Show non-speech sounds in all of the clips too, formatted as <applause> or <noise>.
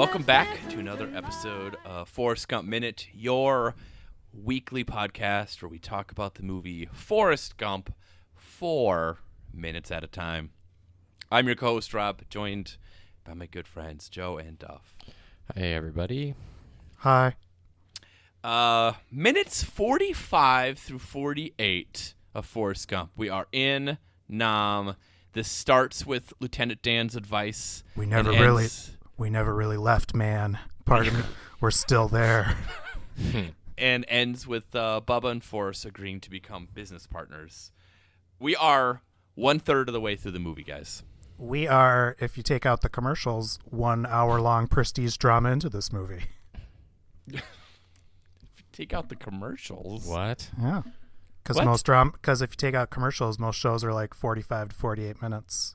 Welcome back to another episode of Forrest Gump Minute, your weekly podcast where we talk about the movie Forrest Gump four minutes at a time. I'm your co-host Rob, joined by my good friends Joe and Duff. Hey, everybody. Hi. Uh, minutes 45 through 48 of Forrest Gump. We are in Nam. This starts with Lieutenant Dan's advice. We and never really ends- we never really left, man. Pardon me. <laughs> We're still there. <laughs> and ends with uh, Bubba and Forrest agreeing to become business partners. We are one third of the way through the movie, guys. We are, if you take out the commercials, one hour long prestige drama into this movie. <laughs> Take out the commercials. What? Yeah. Because most drama, because if you take out commercials, most shows are like forty-five to forty-eight minutes.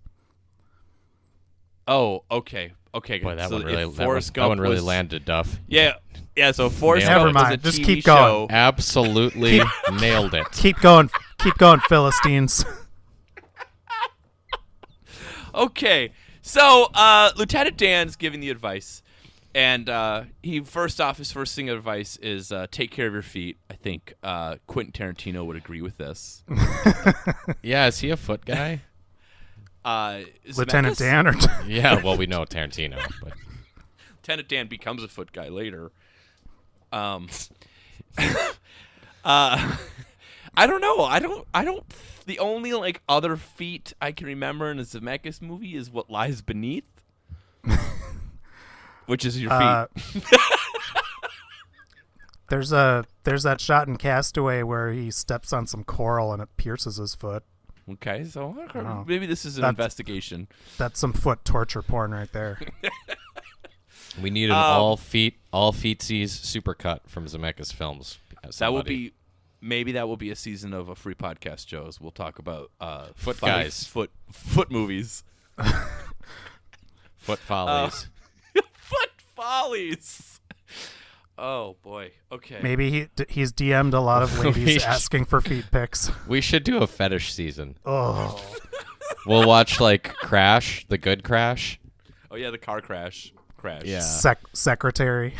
Oh, okay, okay. Boy, that so one really, that one, that one really was- landed, Duff. Yeah, yeah. So Forrest Nailed Gump it. was Never a mind, just TV keep going. show. Absolutely <laughs> nailed it. Keep going, keep going, Philistines. <laughs> Okay, so uh, Lieutenant Dan's giving the advice, and uh, he first off, his first thing of advice is uh, take care of your feet. I think uh, Quentin Tarantino would agree with this. <laughs> Yeah, is he a foot guy? Uh, Lieutenant Zemeckis? Dan, or <laughs> Yeah, well, we know Tarantino, but <laughs> Lieutenant Dan becomes a foot guy later. Um, <laughs> uh, I don't know. I don't. I don't. The only like other feat I can remember in a Zemeckis movie is what lies beneath, which is your feet. uh, there's a there's that shot in Castaway where he steps on some coral and it pierces his foot. Okay, so okay, maybe this is an That's- investigation. That's some foot torture porn right there. <laughs> we need an Um, all feet, all feetsies supercut from Zemeckis films. Uh, That will be. Maybe that will be a season of a free podcast, Joe's. We'll talk about uh, Foot funny guys. foot foot movies, <laughs> foot follies. <laughs> foot follies. Oh boy. Okay. Maybe he he's DM'd a lot of <laughs> ladies asking for feet pics. <laughs> we should do a fetish season. <laughs> Oh, We'll watch like Crash, the good Crash. Oh yeah, the car crash. Crash. Yeah. sec- secretary.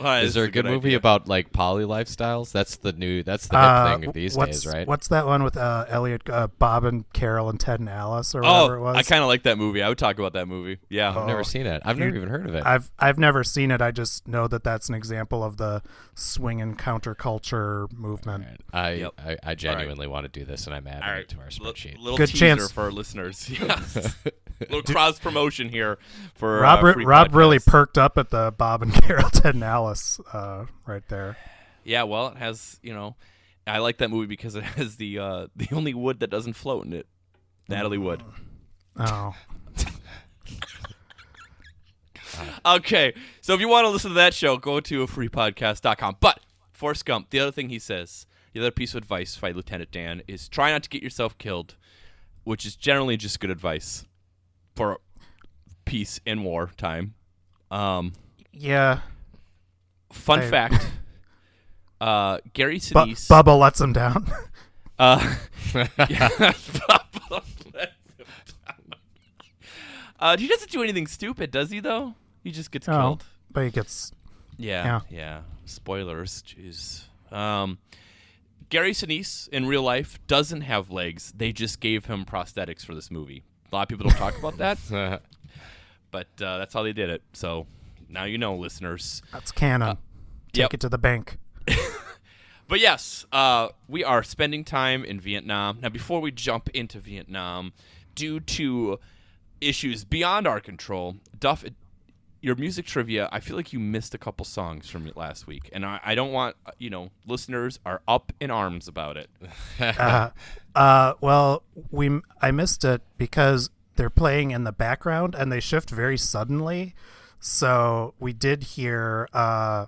Well, Is there a good movie idea. about like poly lifestyles? That's the new. That's the hip Uh, thing these what's, days, right? What's that one with uh, Elliot, uh, Bob and Carol and Ted and Alice or whatever it Oh, was? I kind of like that movie. I would talk about that movie. Yeah. I've never Oh, seen it. I've never even heard of it. I've I've never seen it. I just know that that's an example of the swing and counterculture movement. I, Yep. I I genuinely want to do this, and I'm adding All right. it to our Li- spreadsheet. little Good teaser chance. for our listeners. <laughs> Yes. <laughs> little cross promotion here for Rob uh, Rob really perked up at the Bob and <laughs> Carol, Ted and Alice uh, right there. Yeah. Well, it has. You know, I like that movie because it has the uh, the only wood that doesn't float in it. Natalie Wood. Oh, <laughs> Okay, so if you want to listen to that show, go to freepodcast.com. But Forrest Gump, the other thing he says, the other piece of advice by Lieutenant Dan is try not to get yourself killed, which is generally just good advice for peace in war time. Um, yeah. fun I- fact: <laughs> uh, Gary Bu- Sinise. Bubba lets him down. <laughs> Uh, yeah, <laughs> Bubba lets him down. Uh, he doesn't do anything stupid, does he? Though he just gets Oh. killed. but he gets Yeah, Yeah. yeah. Spoilers, jeez. Um, Gary Sinise in real life doesn't have legs. They just gave him prosthetics for this movie. A lot of people don't talk about that, <laughs> but uh, that's how they did it. So now you know, listeners. that's canon. Take yep. it to the bank. <laughs> But yes, uh, we are spending time in Vietnam. Now, before we jump into Vietnam, due to issues beyond our control, Duff, it- your music trivia, I feel like you missed a couple songs from last week. And I, I don't want, you know, listeners are up in arms about it. <laughs> uh, uh, well, we I missed it because they're playing in the background and they shift very suddenly. So we did hear uh,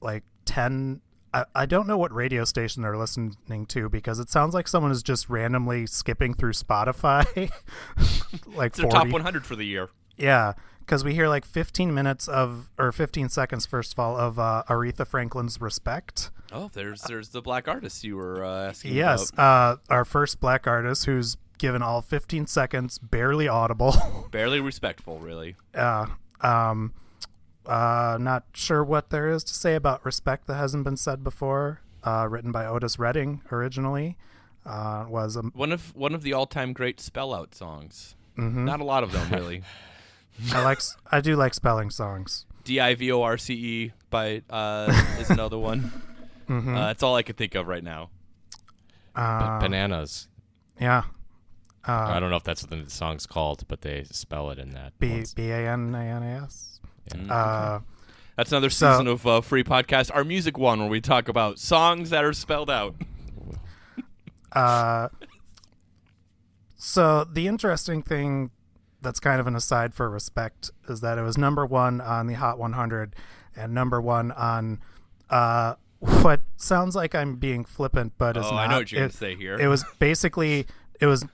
like ten. I, I don't know what radio station they're listening to because it sounds like someone is just randomly skipping through Spotify. <laughs> like It's their 40. top 100 for the year. Yeah, because we hear like 15 minutes of or 15 seconds first of all of uh, Aretha Franklin's "Respect." Oh, there's there's the black artist you were uh, asking Yes, about. uh, our first black artist who's given all 15 seconds, barely audible. <laughs> Barely respectful, really. uh, um, uh, not sure what there is to say about respect that hasn't been said before. Uh, written by Otis Redding originally. Uh, was a One of one of the all-time great spell out songs. Mm-hmm. Not a lot of them, really. <laughs> I like s- I do like spelling songs. D I V O R C E by uh, <laughs> is another one. Mm-hmm. Uh, that's all I can think of right now. Uh, Bananas. yeah. Uh, I don't know if that's what the song's called, but they spell it in that. B once. B A N A N A S. Mm, Uh, That's another so- season of uh, free podcast, our music one, where we talk about songs that are spelled out. <laughs> Uh, so the interesting thing that's kind of an aside for respect is that it was number one on the Hot 100 and number one on uh, <laughs> what sounds like I'm being flippant, but is Oh, not. I know what you're It- gonna say here. It was basically it was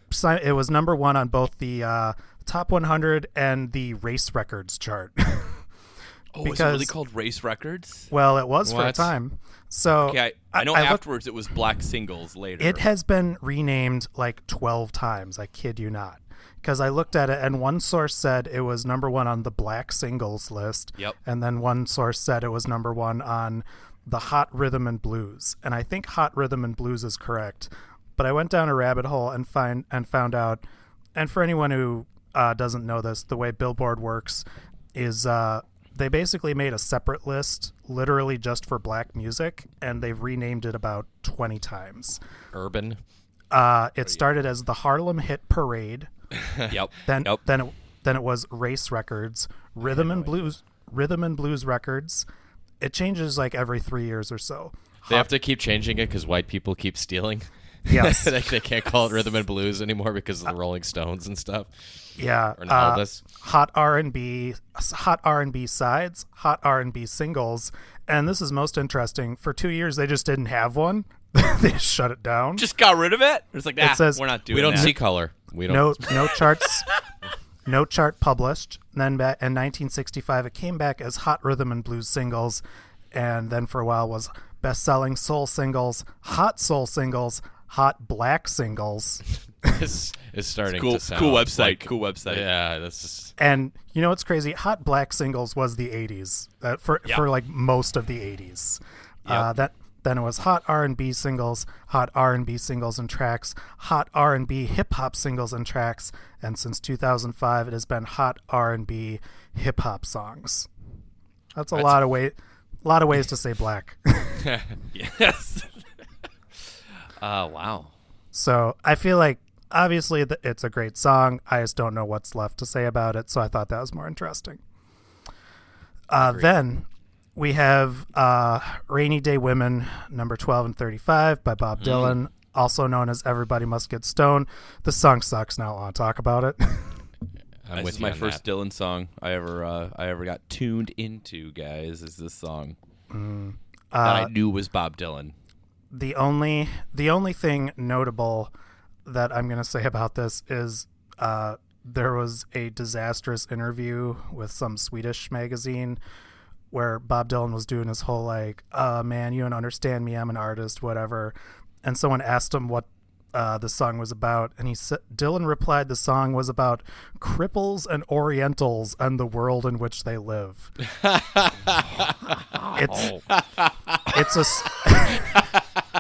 it was number one on both the uh, top 100 and the race records chart. <laughs> oh, is it really called Race Records? well, it was for a time. So Okay, I, I know looked- afterwards it was Black Singles later. It has been renamed like 12 times. I kid you not. Because I looked at it, and one source said it was number one on the black singles list. Yep. And then one source said it was number one on the hot rhythm and blues. And I think hot rhythm and blues is correct. But I went down a rabbit hole and find and found out. And for anyone who uh, doesn't know this, the way Billboard works is uh, they basically made a separate list, literally just for black music, and they've renamed it about 20 times. Urban. Uh, it started as the Harlem Hit Parade. <laughs> yep. Then then it, then it was Race Records, Rhythm and Blues, Rhythm and Blues Records. It changes like every three years or so. They have to keep changing it because white people keep stealing. Yes. <laughs> they, they can't call it <laughs> rhythm and blues anymore because of the Rolling Stones and stuff. Yeah, Or uh, hot R and B, hot R and B sides, hot R and B singles, and this is most interesting. For two years, they just didn't have one. <laughs> they shut it down. Just got rid of it. It's like, ah, says- we're not doing We don't that. see color. We don't. no <laughs> no charts no chart published then ba- in 1965 it came back as hot rhythm and blues singles and then for a while was best-selling soul singles hot soul singles hot black singles <laughs> This is starting Cool, to sound cool website. like- cool website. Yeah, this is. and you know what's crazy hot black singles was the 80s uh, for Yeah. for like most of the 80s uh, that then it was hot R&B singles, hot R&B singles and tracks, hot R&B hip hop singles and tracks, and since 2005 it has been hot R&B hip hop songs. That's a lot of way a lot of ways to say black. <laughs> <laughs> Yes. <laughs> uh, wow. so, I feel like obviously it's a great song. I just don't know what's left to say about it, so I thought that was more interesting. Uh, then we have uh, Rainy Day Women, number 12 and 35 by Bob Dylan, also known as Everybody Must Get Stoned. The song sucks. Now I want to talk about it. <laughs> I'm this is my first that. Dylan song I ever uh, I ever got tuned into, guys. Is this song Mm. that Uh, I knew was Bob Dylan? the only the only thing notable that I'm going to say <laughs> about this is uh, there was a disastrous interview with some Swedish magazine where Bob Dylan was doing his whole like, "Uh, man, you don't understand me. I'm an artist, whatever." And someone asked him what uh, the song was about, and he said Dylan replied, "The song was about cripples and Orientals and the world in which they live." <laughs> it's it's a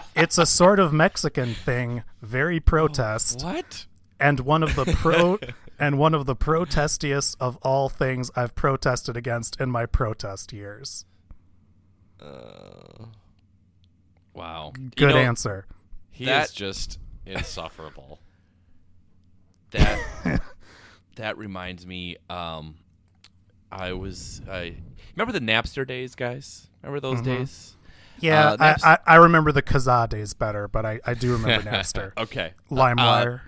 <laughs> it's a sort of Mexican thing, very protest, What? and one of the pro <laughs> and one of the protestiest of all things I've protested against in my protest years. Wow. You Good know, answer. He That- is just insufferable. <laughs> That that reminds me. Um, I was I remember the Napster days, guys. Remember those Mm-hmm. days? Yeah, Uh, I, I, I remember the Kazaa days better, but I, I do remember <laughs> Napster. Okay. LimeWire.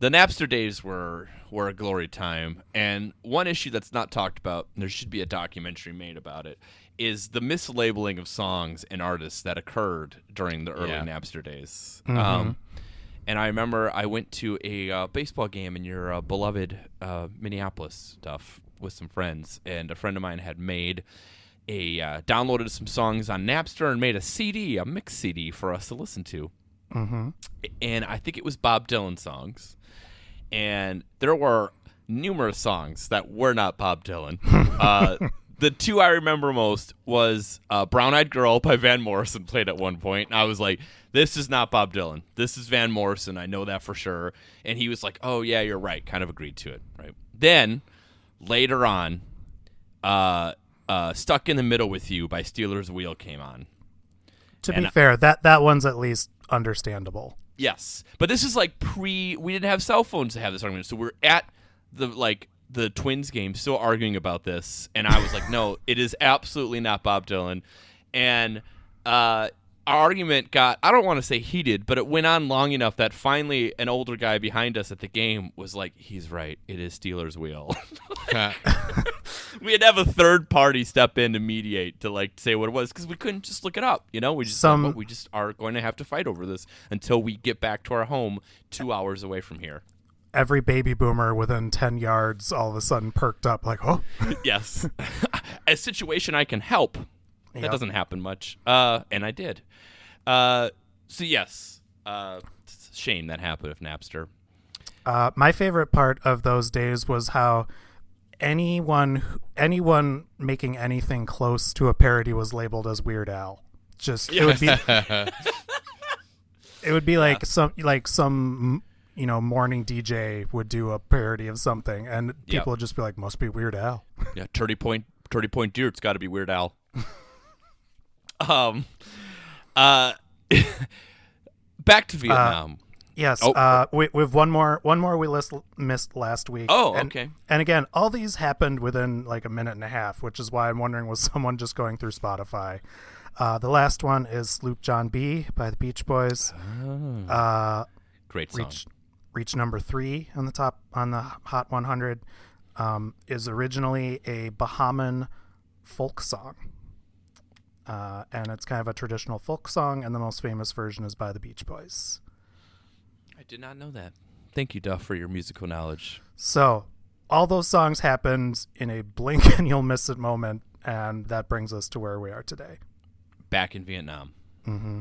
The Napster days were were a glory time, and one issue that's not talked about, and there should be a documentary made about it, is the mislabeling of songs and artists that occurred during the early Yeah. Napster days. Um, and I remember I went to a uh, baseball game in your uh, beloved uh, Minneapolis stuff with some friends, and a friend of mine had made a uh, downloaded some songs on Napster and made a CD, a mix CD for us to listen to mm-hmm. and I think it was Bob Dylan songs. And there were numerous songs that were not Bob Dylan. <laughs> uh, the two I remember most was uh, "Brown Eyed Girl" by Van Morrison played at one point, and I was like, "This is not Bob Dylan. This is Van Morrison. I know that for sure." And he was like, "Oh yeah, you're right." Kind of agreed to it. Right. Then later on, uh, uh, "Stuck in the Middle with You" by Stealers Wheel came on. To And be fair, that that one's at least understandable. Yes, but this is like pre. We didn't have cell phones to have this argument, so we're at the like the Twins game, still arguing about this, and I was like, "No, it is absolutely not Bob Dylan," and uh, our argument got I don't want to say heated, but it went on long enough that finally an older guy behind us at the game was like, "He's right, it is Stealers wheel." <laughs> <laughs> we had to have a third party step in to mediate to like say what it was because we couldn't just look it up. You know, we just Some- like, well, we just are going to have to fight over this until we get back to our home two hours away from here. Every baby boomer within ten yards all of a sudden perked up, like, "Oh, <laughs> yes, <laughs> a situation I can help. That doesn't happen much, uh, and I did. Uh, so yes, uh, it's a shame that happened with Napster. Uh, my favorite part of those days was how anyone anyone making anything close to a parody was labeled as Weird Al. Just it would be <laughs> it would be like some like some you know morning DJ would do a parody of something, and people would just be like, "Must be Weird Al." Yeah, Turdy Point, Turdy Point Deer. It's got to be Weird Al. <laughs> um, uh, <laughs> back to Vietnam. Yes, Oh. uh, we we've one more one more we list, missed last week. Oh, and, okay. And again, all these happened within like a minute and a half, which is why I'm wondering was <laughs> someone just going through Spotify. Uh, the last one is Sloop John B by the Beach Boys. Uh, Great song. reach reach number three on the top on the Hot 100 um, is originally a Bahamian folk song. Uh, and it's kind of a traditional folk song, and the most famous version is by the Beach Boys. I did not know that. Thank you, Duff, for your musical knowledge. So, all those songs happened in a blink <laughs> and you'll miss it moment, and that brings us to where we are today. Back in Vietnam. Mm-hmm.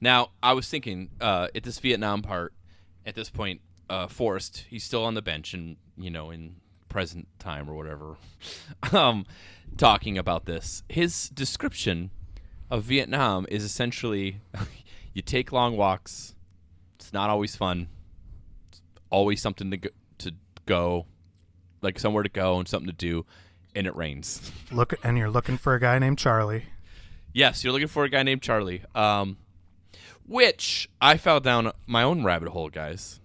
Now, I was thinking uh, at this Vietnam part, at this point, uh, Forrest, he's still on the bench and, you know, in present time or whatever, <laughs> um, talking about this. His description of Vietnam is essentially <laughs> you take long walks, it's not always fun, it's always something to go, to go, like somewhere to go and something to do, and it rains. <laughs> Look, and you're looking for a guy named Charlie. Yes, you're looking for a guy named Charlie. Um, which I fell down my own rabbit hole, guys.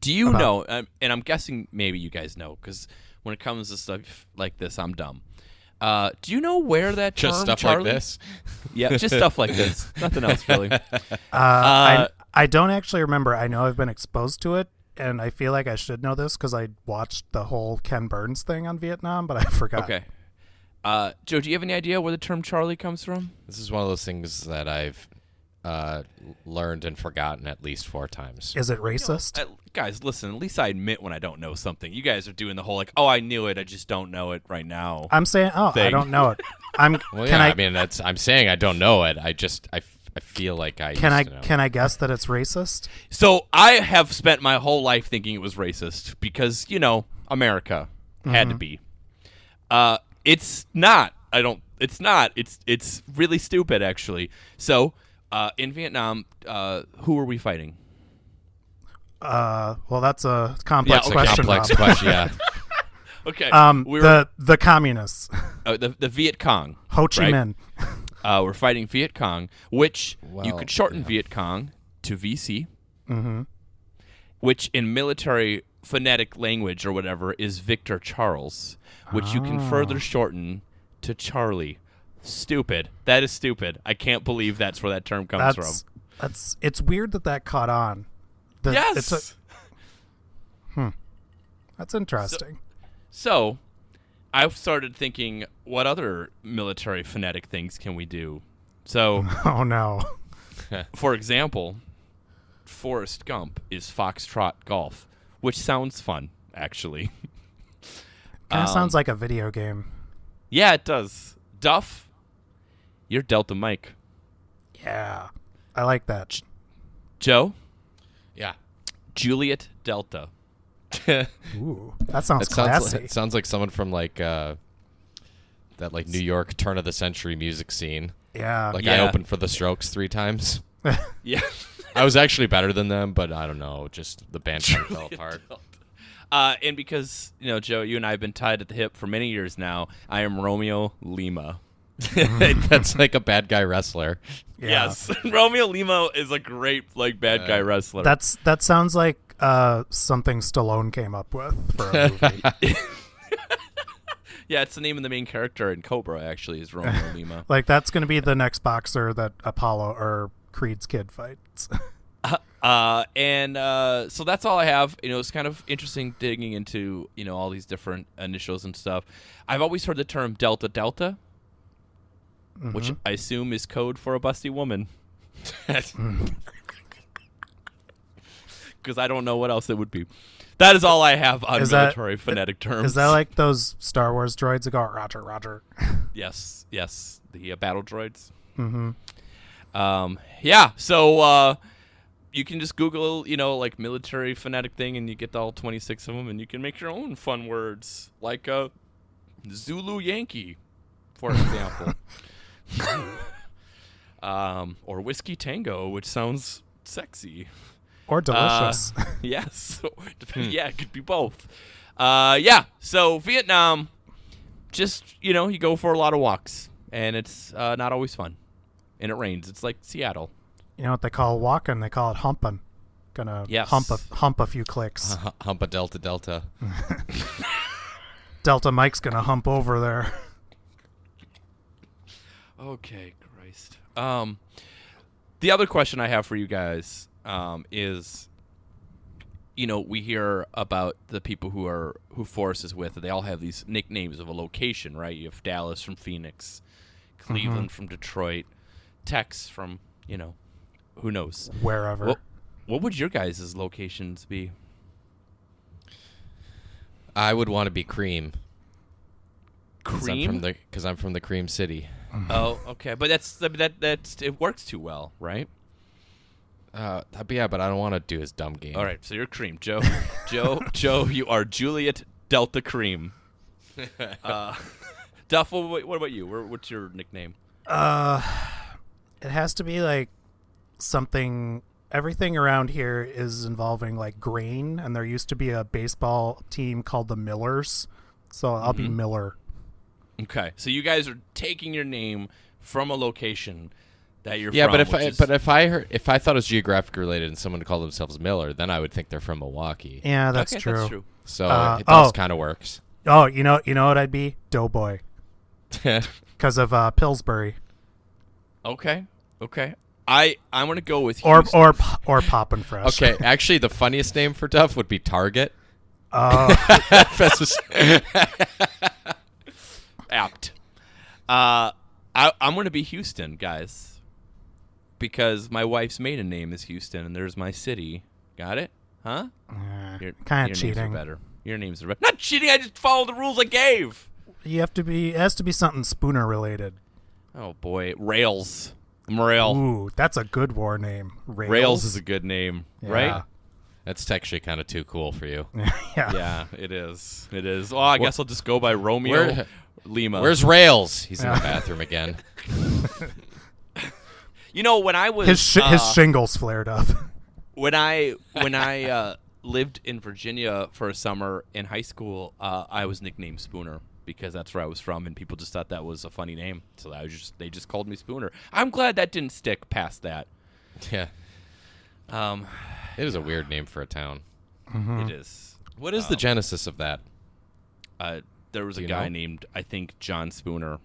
Do you About- know? um, And I'm guessing maybe you guys know because when it comes to stuff like this, I'm dumb. Uh, do you know where that Just stuff Charlie? like this. <laughs> Yeah, just stuff like this. <laughs> Nothing else really. Uh, Uh, I don't actually remember. I know I've been exposed to it, and I feel like I should know this because I watched the whole Ken Burns thing on Vietnam, but <laughs> I forgot. Okay. Uh, Joe, do you have any idea where the term Charlie comes from? This is one of those things that I've uh, learned and forgotten at least four times. Is it racist? Uh, guys, listen. At least I admit when I don't know something. You guys are doing the whole like, oh, I knew it, I just don't know it right now. I'm saying, oh, I don't know it. I'm. <laughs> Well, can yeah, I, I, mean, that's I'm saying I don't know it. I just I, f- I feel like I can I can I guess that it's racist? So I have spent my whole life thinking it was racist because you know America had to be. Uh, it's not. I don't. It's not. It's it's really stupid actually. So uh, in Vietnam, uh, who are we fighting? Uh, well, that's a complex Yeah, a question. complex question. Yeah. <laughs> Okay, Um, we're, the the communists, uh, the the Viet Cong. Ho Chi Right. Minh. Uh, we're fighting Viet Cong, which you could shorten Viet Cong to VC, mm-hmm. which in military phonetic language or whatever is Victor Charles, which you can further ah. shorten to Charlie. Stupid. That is stupid. I can't believe that's where that term comes That's from. that's. It's weird that that caught on. The, Yes. it's a, hmm. that's interesting. so, I've started thinking, what other military phonetic things can we do? So, <laughs> oh no. <laughs> for example, Forrest Gump is Foxtrot Golf, which sounds fun, actually. <laughs> Kind of Um, sounds like a video game. Yeah, it does. Duff, you're Delta Mike. Yeah, I like that. Joe, Yeah. Juliet Delta. <laughs> Ooh, that sounds It sounds classy. like, it sounds like someone from like uh, that like New York turn of the century music scene. yeah. Like I opened for the Strokes three times. <laughs> Yeah. I was actually better than them, but I don't know. Just the band kind of fell <laughs> apart. Uh, and because you know, Joe, you and I have been tied at the hip for many years now, I am Romeo Lima. That's like a bad guy wrestler. Yeah. Yes, Romeo Lima is a great like bad guy wrestler. That's that sounds like uh, something Stallone came up with for a movie. <laughs> yeah, it's the name of the main character in Cobra. Actually, is Romeo Lima. like that's going to be the next boxer that Apollo or Creed's kid fights. <laughs> Uh, and uh, so that's all I have. You know, it's kind of interesting digging into you know all these different initials and stuff. I've always heard the term Delta Delta, which I assume is code for a busty woman. <laughs> Because I don't know what else it would be. That is all I have on Is that- military phonetic terms. Is that like those Star Wars droids that go Roger, Roger? <laughs> Yes, yes, the uh, battle droids. Mm-hmm. Um, yeah, so uh, you can just Google, you know, like military phonetic thing, and you get all twenty six of them, and you can make your own fun words, like uh, Zulu Yankee, for example, <laughs> <laughs> um, or whiskey tango, which sounds sexy. Or delicious? Uh, <laughs> yes. <laughs> Yeah, it could be both. Uh, yeah. So Vietnam, just you know, you go for a lot of walks, and it's uh, not always fun, and it rains. It's like Seattle. you know what they call walking? They call it humping. Gonna Yes. hump a hump a few clicks. H- <laughs> hump a delta delta. Delta Mike's gonna hump over there. Okay, Christ. Um, the other question I have for you guys um, is, you know, we hear about the people who are who Forrest is with. They all have these nicknames of a location, right? You have Dallas from Phoenix, Cleveland from Detroit, Tex from you know, who knows. Wherever. What, what would your guys' locations be? I would want to be Cream. Cream. from the because I'm from the Cream City. oh, okay, but that's that that's it works too well, right? Uh, but yeah, but I don't want to do his dumb game. All right, so you're Cream, Joe. <laughs> Joe, Joe, you are Juliet Delta Cream. <laughs> Uh, Duff, what, what about you? Where, what's your nickname? Uh, it has to be like something. Everything around here is involving like grain, and there used to be a baseball team called the Millers, so I'll Mm-hmm. be Miller. Okay, so you guys are taking your name from a location that you're Yeah, from. but if I is- but if I heard if I thought it was geographically related and someone called themselves Miller, then I would think they're from Milwaukee. Yeah, that's okay, true. That's true. So Uh, it does oh. kind of works. Oh, you know, you know what I'd be Doughboy <laughs> because of uh, Pillsbury, Okay, okay. I I'm gonna go with or Houston. or P- or Poppin' Fresh. okay, actually, the funniest name for Duff would be Target. Oh, <laughs> That's just- <laughs> apt. Uh, I, I'm going to be Houston, guys, because my wife's maiden name is Houston, and there's my city. Got it? Huh? Your, kind your of names are cheating. better. Your names are better. Not cheating. I just follow the rules I gave. You have to be. It has to be something Spooner related. Oh boy, Rails. I'm Rail. Ooh, that's a good war name. Rails, Rails is a good name, right? That's actually kind of too cool for you. <laughs> yeah. Yeah, it is. It is. Well, I guess I'll just go by Romeo Where- Lima. Where's Rails? He's in the bathroom again. <laughs> <laughs> you know when I was His sh- his uh, shingles flared up. <laughs> when I when I uh, lived in Virginia for a summer in high school, uh, I was nicknamed Spooner because that's where I was from, and people just thought that was a funny name, so I was just they just called me Spooner. I'm glad that didn't stick past that. yeah, Um, it is a weird name for a town. it is. What is the genesis of that? Uh, there was a Do you guy know? named I think John Spooner,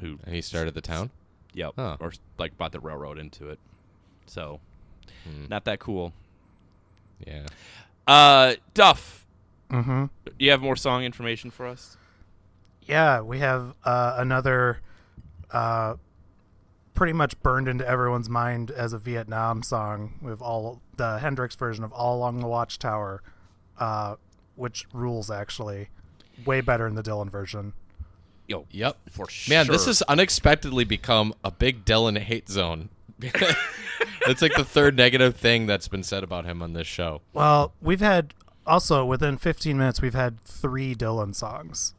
who He started the town. Yep, Huh. or like bought the railroad into it. So, Hmm. not that cool. Yeah. Uh, Duff, hmm you have more song information for us? Yeah, we have uh, another uh, pretty much burned into everyone's mind as a Vietnam song with all the Hendrix version of "All Along the Watchtower," uh, which rules actually. Way better in the Dylan version. Yo, Yep. for sure. Man, this has unexpectedly become a big Dylan hate zone. <laughs> That's like the third negative thing that's been said about him on this show. Well, we've had also within 15 minutes we've had three Dylan songs.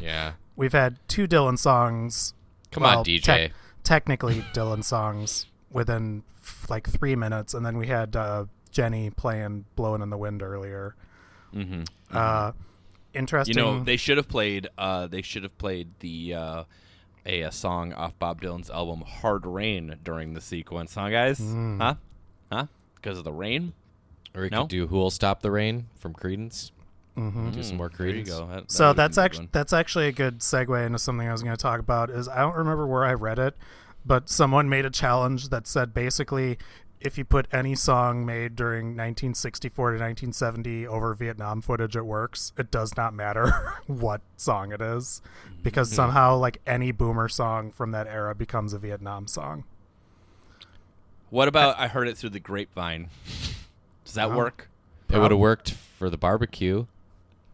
Yeah. <laughs> We've had two Dylan songs. Come well, on, DJ. tec- technically Dylan songs within f- like three minutes, and then we had uh, Jenny playing "Blowing in the Wind" earlier. Mm-hmm. Uh, You interesting. You know, they should have played. Uh, they should have played the uh, a, a song off Bob Dylan's album "Hard Rain" during the sequence, huh, guys? Mm. Huh? Huh? Because of the rain. Or we No? could do "Who'll Stop the Rain" from Creedence. Mhm. Do some more There you Creedence. go. That- that So would've that's been a good actually that's actually a good segue into something I was going to talk about. Is I don't remember where I read it, but someone made a challenge that said basically if you put any song made during 1964 to 1970 over Vietnam footage, it works. It does not matter <laughs> what song it is, because Mm-hmm. somehow like any boomer song from that era becomes a Vietnam song. What about I heard it through the grapevine? <laughs> Does that Oh. work? It would have worked for the barbecue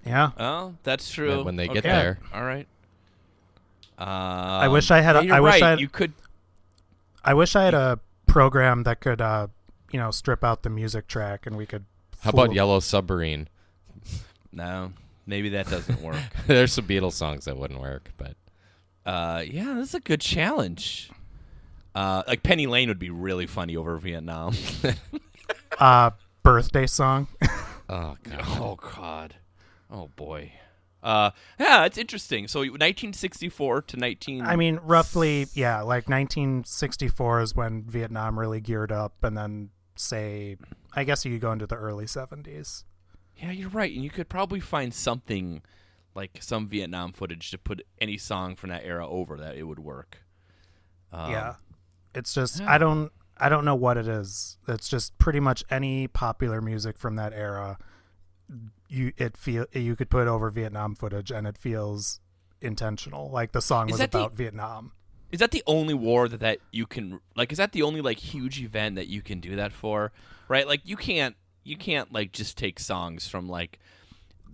Yeah. Oh, that's true. when they get Okay. there. All right. Um, I wish I had a- You're I wish right. I had- You could. I wish I had a program that could uh you know strip out the music track and we could How about fool- Yellow Submarine? <laughs> No, maybe that doesn't work. <laughs> There's some Beatles songs that wouldn't work, but Uh, yeah, this is a good challenge. Uh, like Penny Lane would be really funny over Vietnam. <laughs> uh birthday song. oh god. oh God. Oh boy. Uh, yeah, it's interesting. So 1964 to 19. I mean, roughly, yeah, like 1964 is when Vietnam really geared up, and then say, I guess you could go into the early 70s. Yeah, you're right. And you could probably find something like some Vietnam footage to put any song from that era over that it would work. Um, yeah, it's just yeah. I don't I don't know what it is. It's just pretty much any popular music from that era. You it feel you could put over Vietnam footage, and it feels intentional. Like the song Is was that the- about Vietnam. Is that the only war that, that you can like? Is that the only like huge event that you can do that for? Right? Like you can't you can't like just take songs from like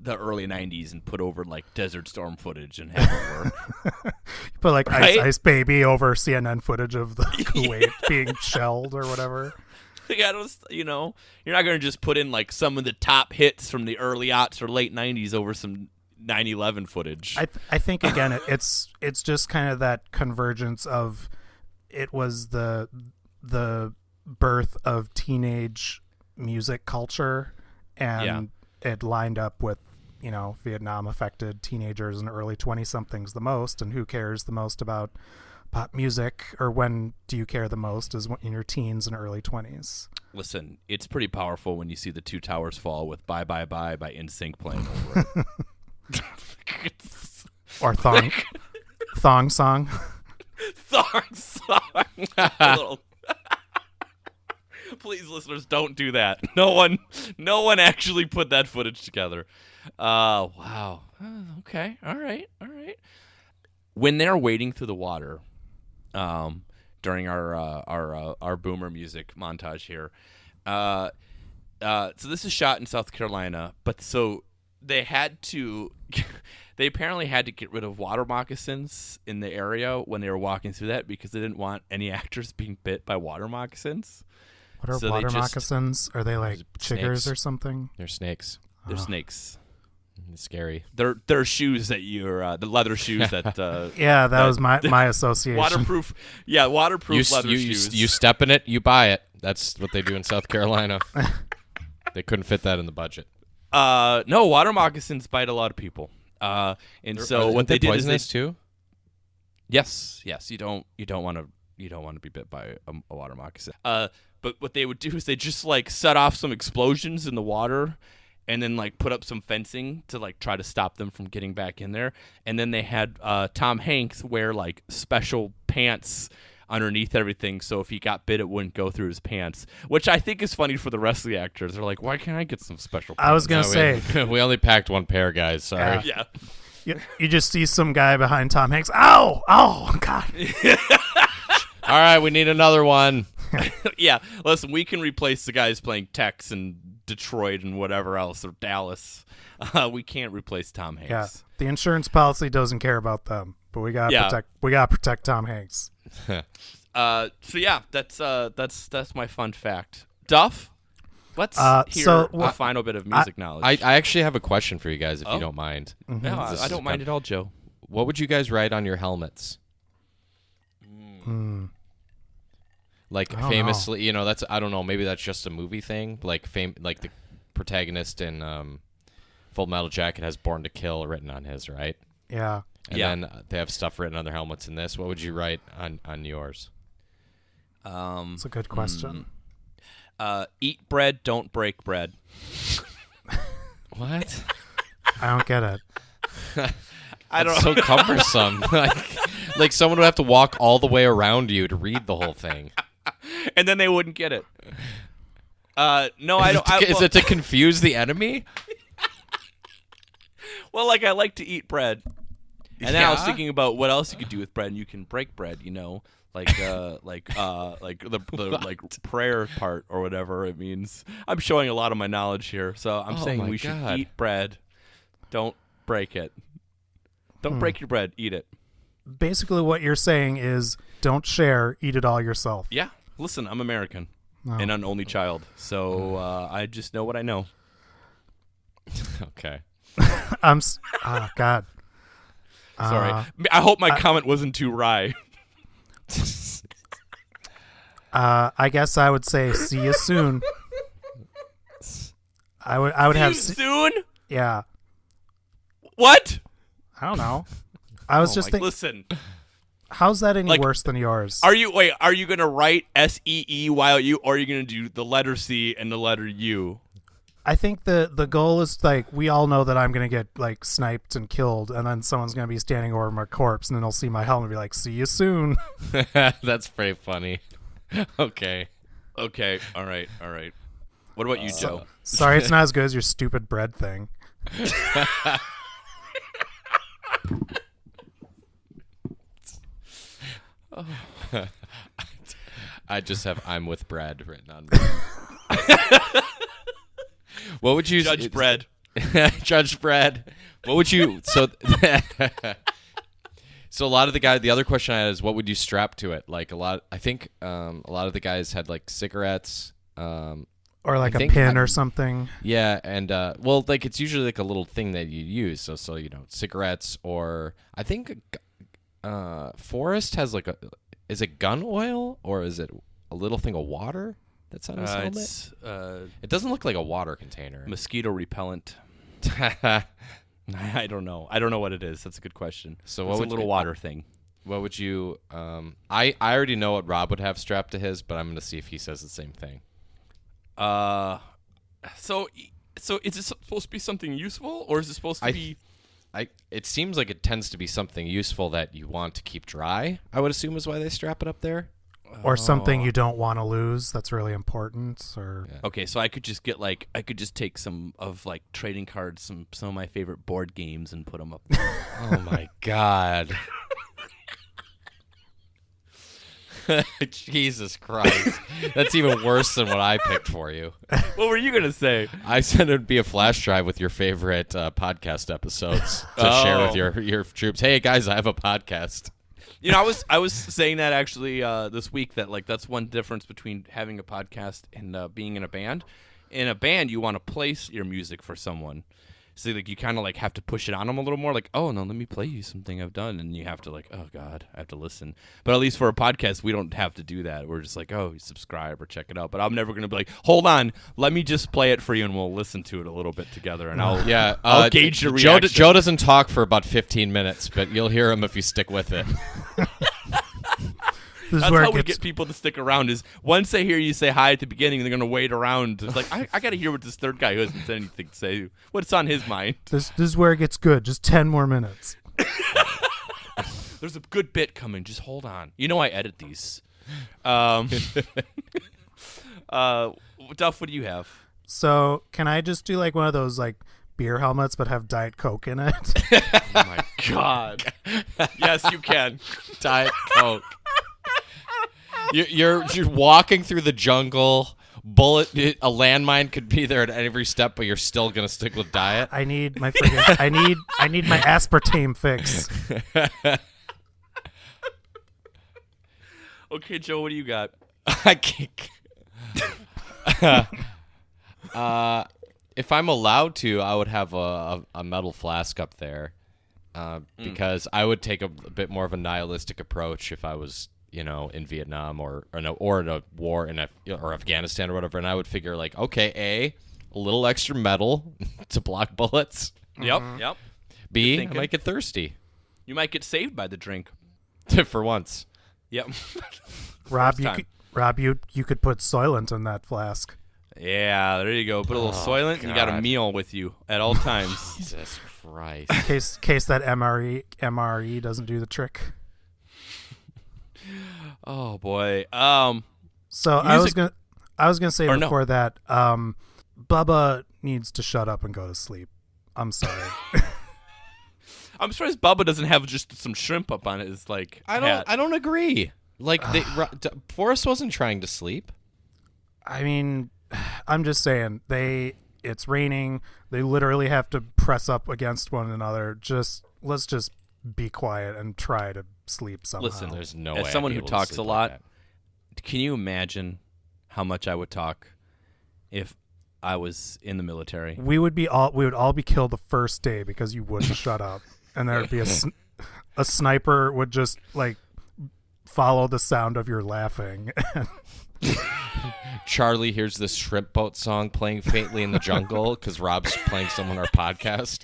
the early '90s and put over like Desert Storm footage and have it work. <laughs> You put like Right? Ice Ice Baby over CNN footage of the <laughs> Kuwait being shelled or whatever. <laughs> like, I don't, you know, you're not gonna just put in like some of the top hits from the early aughts or late '90s over some 9/11 footage. I th- I think again it, it's it's just kind of that convergence of it was the the birth of teenage music culture and it lined up with you know Vietnam affected teenagers and early 20 somethings the most and who cares the most about pop music or when do you care the most is when in your teens and early 20s Listen, it's pretty powerful when you see the two towers fall with "Bye Bye Bye" by NSYNC playing over it. <laughs> <laughs> or thong thong song thong song. <laughs> Please, listeners, don't do that. No one, no one actually put that footage together. Uh, wow. Uh, okay. All right. All right. When they're wading through the water, um, during our uh, our uh, our boomer music montage here, uh, uh, so this is shot in South Carolina, but so they had to. <laughs> They apparently had to get rid of water moccasins in the area when they were walking through that because they didn't want any <laughs> actors being bit by water moccasins. what are So they water just- moccasins are they like chiggers or something They're snakes. They're Oh. snakes. It's scary. They're they're shoes that you're uh, the leather shoes that uh, <laughs> Yeah, that That- was my my <laughs> association. waterproof. Yeah, waterproof You, leather you, you, shoes. s- you step in it, you buy it. That's what they do in South Carolina. <laughs> they couldn't fit that in the budget. uh, no, water moccasins bite a lot of people. Uh, and so Aren't what they did is they poisonous too. Yes, yes. You don't you don't want to you don't want to be bit by a, a water moccasin. Uh, but what they would do is they just like set off some explosions in the water, and then like put up some fencing to like try to stop them from getting back in there. And then they had uh, Tom Hanks wear like special pants underneath everything, so if he got bit, it wouldn't go through his pants. Which I think is funny for the rest of the actors. They're like, why can't I get some special? Pants? I was gonna No, say we, <laughs> we only packed one pair, guys. Sorry. yeah. you, you just see some guy behind Tom Hanks. Ow! Oh <laughs> God! <laughs> All right, we need another one. <laughs> yeah, listen, we can replace the guys playing Tex and Detroit and whatever else or Dallas. Uh, we can't replace Tom Hanks. Yeah, the insurance policy doesn't care about them, but we gotta Yeah. protect. We gotta protect Tom Hanks. <laughs> Uh, so yeah, that's uh, that's that's my fun fact. Duff, let's Uh, hear so a final bit of music knowledge. I, I actually have a question for you guys, if Oh. you don't mind. no, I, I don't mind at all, Joe. What would you guys write on your helmets? Hmm. Like I don't famously, you know, that's I don't know, maybe that's just a movie thing. Like fame, like the protagonist in um, Full Metal Jacket has "Born to Kill" written on his, right? Yeah. And Yeah. then uh, they have stuff written on their helmets in this. What would you write on on yours? Um, It's a good question. uh, eat bread, don't break bread. <laughs> What? I don't get it. <laughs> I don't. It's so cumbersome. <laughs> like, like someone would have to walk all the way around you to read the whole thing. And then they wouldn't get it. Uh, no, I don't. it, I, to, is it to confuse the enemy? <laughs> well, like I like to eat bread, and then I was thinking about what else you could do with bread. And you can break bread, you know, like uh, <laughs> like uh, like the, the like prayer part or whatever it means. I'm showing a lot of my knowledge here, so I'm Oh saying we God. should eat bread. Don't break it. Don't Hmm. break your bread. Eat it. Basically, what you're saying is don't share, eat it all yourself. Yeah. Listen, I'm American Oh. and an only child, so uh, I just know what I know. <laughs> Okay. <laughs> I'm. s- Oh God. Sorry. Uh, I hope my comment wasn't too wry. <laughs> Uh, I guess I would say see you soon. I would. I would See have. you se- soon. yeah. What? I don't know. I was Oh just thinking, Listen, how's that any like- worse than yours? are you wait? Are you gonna write S E E while you, or are you gonna do the letter C and the letter U? I think the the goal is like we all know that I'm gonna get like sniped and killed, and then someone's gonna be standing over my corpse, and then they'll see my helmet and be like, "See you soon." <laughs> <laughs> That's pretty funny. <laughs> okay. Okay. All right. All right. What about you, uh, Joe? Sorry, it's not as good as your stupid bread thing. <laughs> I just have "I'm with Brad" written on. me. <laughs> what would you Judge Bread. <laughs> Judge Brad. What would you so? so a lot of the guy. The other question I had is, what would you strap to it? Like a lot. I think um, a lot of the guys had like cigarettes. Um, Or like I a pin I- or something. yeah, and uh, well, like it's usually like a little thing that you use. So, so you know, cigarettes or I think uh, Forrest has like a. Is it gun oil or is it a little thing of water that's on his Uh, helmet? it's uh, It doesn't look like a water container. mosquito repellent. <laughs> <laughs> I don't know. I don't know what it is. That's a good question. So it's what a would little you- water thing? what would you? Um, I I already know what Rob would have strapped to his, but I'm gonna see if he says the same thing. Uh, so so is it supposed to be something useful, or is it supposed to I- be? I it seems like it tends to be something useful that you want to keep dry. I would assume is why they strap it up there. Or something Oh. you uh, don't want to lose that's really important. Or Yeah. Okay, so I could just get like I could just take some of like trading cards, some some of my favorite board games, and put them up. there. <laughs> Oh my god. <laughs> Jesus Christ. That's even worse than what I picked for you. what were you gonna say? I said it'd be a flash drive with your favorite uh, podcast episodes to share with Oh. your your troops. Hey guys, I have a podcast. You know, I was I was saying that actually uh, this week that like that's one difference between having a podcast and uh, being in a band. In a band, you want to place your music for someone. So like you kind of like have to push it on them a little more. Like, oh no, let me play you something I've done, and you have to like, oh god, I have to listen. But at least for a podcast, we don't have to do that. We're just like, oh, subscribe or check it out. But I'm never gonna be like, hold on, let me just play it for you, and we'll listen to it a little bit together, and I'll Yeah, I'll uh, gauge your Joe, reaction. Joe doesn't talk for about 15 minutes, but you'll hear him if you stick with it. <laughs> this is That's how we gets get people to stick around. Is once they hear you say hi at the beginning, they're gonna wait around. It's like I, I got to hear what this third guy who hasn't said anything to say. What's on his mind? this this is where it gets good. Just ten more minutes. <laughs> There's a good bit coming. Just hold on. You know I edit these. Um, <laughs> uh, Duff, what do you have? So can I just do like one of those like beer helmets but have Diet Coke in it? <laughs> Oh my god. yes, you can. Diet Coke. You're, you're you're walking through the jungle. Bullet, a landmine could be there at every step, but you're still gonna stick with diet. I need my friggin' I need I need my aspartame fix. <laughs> Okay, Joe, what do you got? <laughs> I can't. <laughs> uh, if I'm allowed to, I would have a, a, a metal flask up there, uh, because I would take a, a bit more of a nihilistic approach if I was, you know, in Vietnam or or, no, or in a war in Af- or Afghanistan or whatever, and I would figure like, okay, a a little extra metal <laughs> to block bullets. Yep, mm-hmm. yep. B, I thinking. might get thirsty You might get saved by the drink. <laughs> for once. Yep. Rob, <laughs> you could, Rob, you you could put Soylent in that flask. yeah, there you go. Put a little oh, Soylent, and you got a meal with you at all times. Jesus Christ. Case case that MRE MRE doesn't do the trick. Oh boy. Um. So I was gonna I was gonna say Or no. before that, um, Bubba needs to shut up and go to sleep. I'm sorry. <laughs> I'm surprised Bubba doesn't have just some shrimp up on his like. I don't. hat. I don't agree. Like, they, <sighs> Ro- Forrest wasn't trying to sleep. I mean, <sighs> I'm just saying they. It's raining. They literally have to press up against one another. Just let's just be quiet and try to sleep somehow. Listen, There's no As way. Someone who talks a lot, like. Can you imagine how much I would talk if I was in the military? we would be all we would all be killed the first day because you wouldn't <laughs> shut up, and there would be a sn- a sniper would just like follow the sound of your laughing. <laughs> Charlie hears this shrimp boat song playing faintly in the jungle because Rob's playing some on our podcast.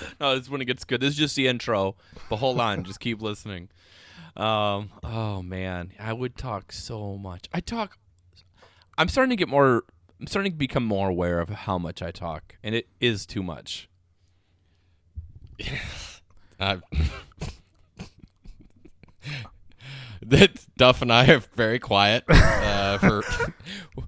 <laughs> No, this is when it gets good. This is just the intro, but hold on, just keep listening. Um, oh man, I would talk so much. I talk. I'm starting to get more. I'm starting to become more aware of how much I talk, and it is too much. <laughs> Uh, <laughs> that Duff and I are very quiet. Uh, for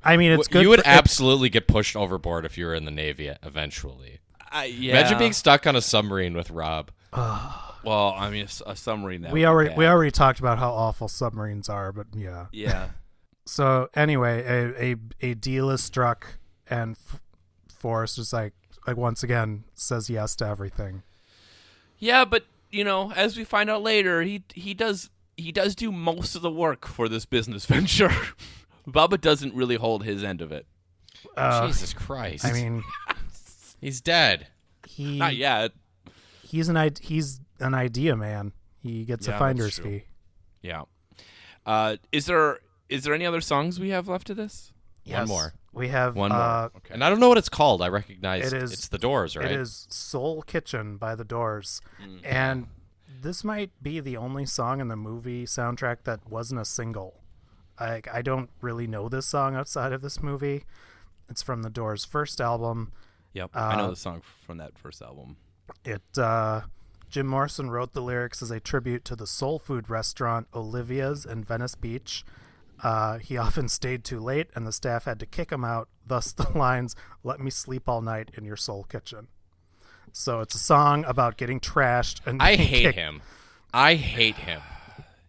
I mean, it's good. you would for- absolutely get pushed overboard if you were in the Navy eventually. I, yeah. Imagine being stuck on a submarine with Rob. Well, I mean, a submarine. That we would be already we already talked about how awful submarines are, but yeah. Yeah. <laughs> So anyway, a a, a deal is struck, and F- Forrest is like like once again says yes to everything. Yeah, but you know, as we find out later, he he does he does do most of the work for this business <laughs> venture. Bubba doesn't really hold his end of it. Uh, Jesus Christ! I mean, he's dead. he Not yet. he's an he's an idea man. He gets Yeah, a finder's fee. Yeah. Uh, is there is there any other songs we have left of this? Yes, One more. We have One more. uh, Okay. And I don't know what it's called. I recognize It is- it's the Doors, right? It is Soul Kitchen by The Doors. Mm. And this might be the only song in the movie soundtrack that wasn't a single. Like I don't really know this song outside of this movie. It's from The Doors' first album. Yep. I know Uh, the song from that first album. It uh Jim Morrison wrote the lyrics as a tribute to the soul food restaurant Olivia's in Venice Beach. Uh, he <laughs> often stayed too late, and the staff had to kick him out. Thus, the <laughs> lines "Let me sleep all night in your soul kitchen." So it's a song about getting trashed and I hate kicked- him. I hate him.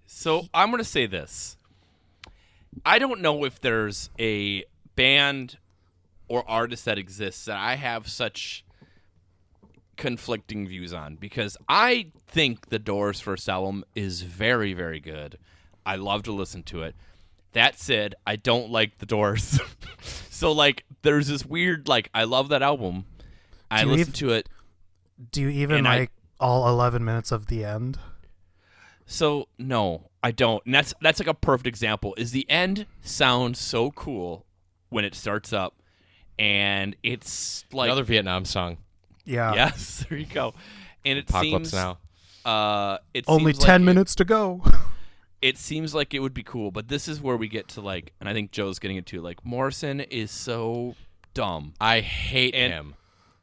So I'm gonna say this. I don't know if there's a band or artist that exists that I have such conflicting views on because I think the Doors' first album is very, very good. I love to listen to it. That said, I don't like the Doors. <laughs> so like there's this weird like I love that album. I listen to it Do you even And I- like all eleven minutes of the end? So no, I don't. And that's that's like a perfect example. Is the end sounds so cool when it starts up, and it's like Another Vietnam song. Yeah. <laughs> yes, there you go. And it Apocalypse seems Now. uh, it Only seems like ten it- minutes to go. <laughs> It, seems like it would be cool, but this is where we get to like, and I think Joe's getting it too. Like Morrison is so dumb, I hate And- him.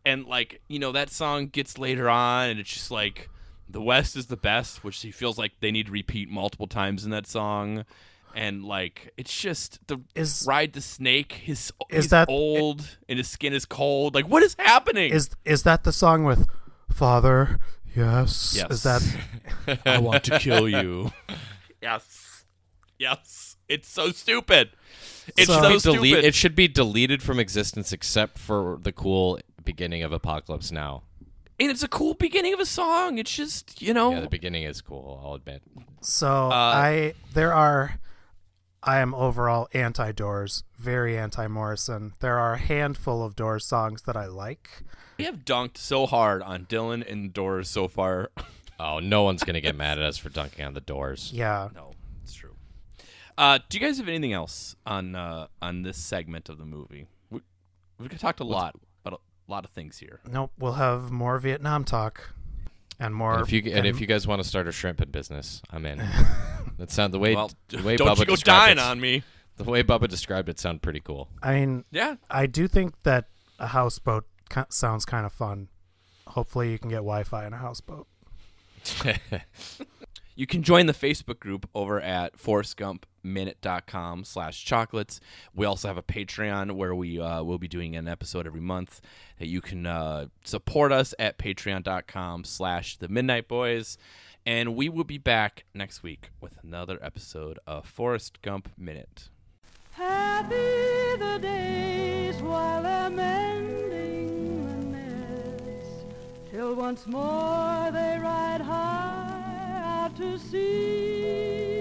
and like you know that song gets later on, and it's just like the West is the best, which he feels like they need to repeat multiple times in that song. And like it's just the Is- ride the snake. His Is he's that- old and his skin is cold. Like what is happening? is is that the song with Father? Yes. Yes. Is that <laughs> I want to kill you. <laughs> yes, yes. It's so stupid. It's So- so, stupid. delete- it should be deleted from existence except for the cool beginning of Apocalypse Now. and it's a cool beginning of a song. It's just you know, Yeah, the beginning is cool. I'll admit. So uh, I there are I am overall anti Doors, very anti Morrison. There are a handful of Doors songs that I like. we have dunked so hard on Dylan and Doors so far. <laughs> Oh, no one's gonna get mad at us for dunking on the doors. Yeah. no, it's true. Uh, do you guys have anything else on uh, on this segment of the movie? We, we talked a lot about a lot of things here. Nope, we'll have more Vietnam talk and more And if you and if you guys want to start a shrimping business, I'm in. <laughs> that sound the way Well, the way don't Bubba you go dying it, on me. The way Bubba described it sound pretty cool. I mean, Yeah, I do think that a houseboat sounds kind of fun. Hopefully you can get Wi-Fi in a houseboat. <laughs> <laughs> You can join the Facebook group over at minute.com slash chocolates. We also have a patreon where we uh, will be doing an episode every month that you can uh, support us at patreon.com slash the midnight boys. And we will be back next week with another episode of forrest gump minute. Happy the days while i'm ending the nest till once more they ride high out to sea.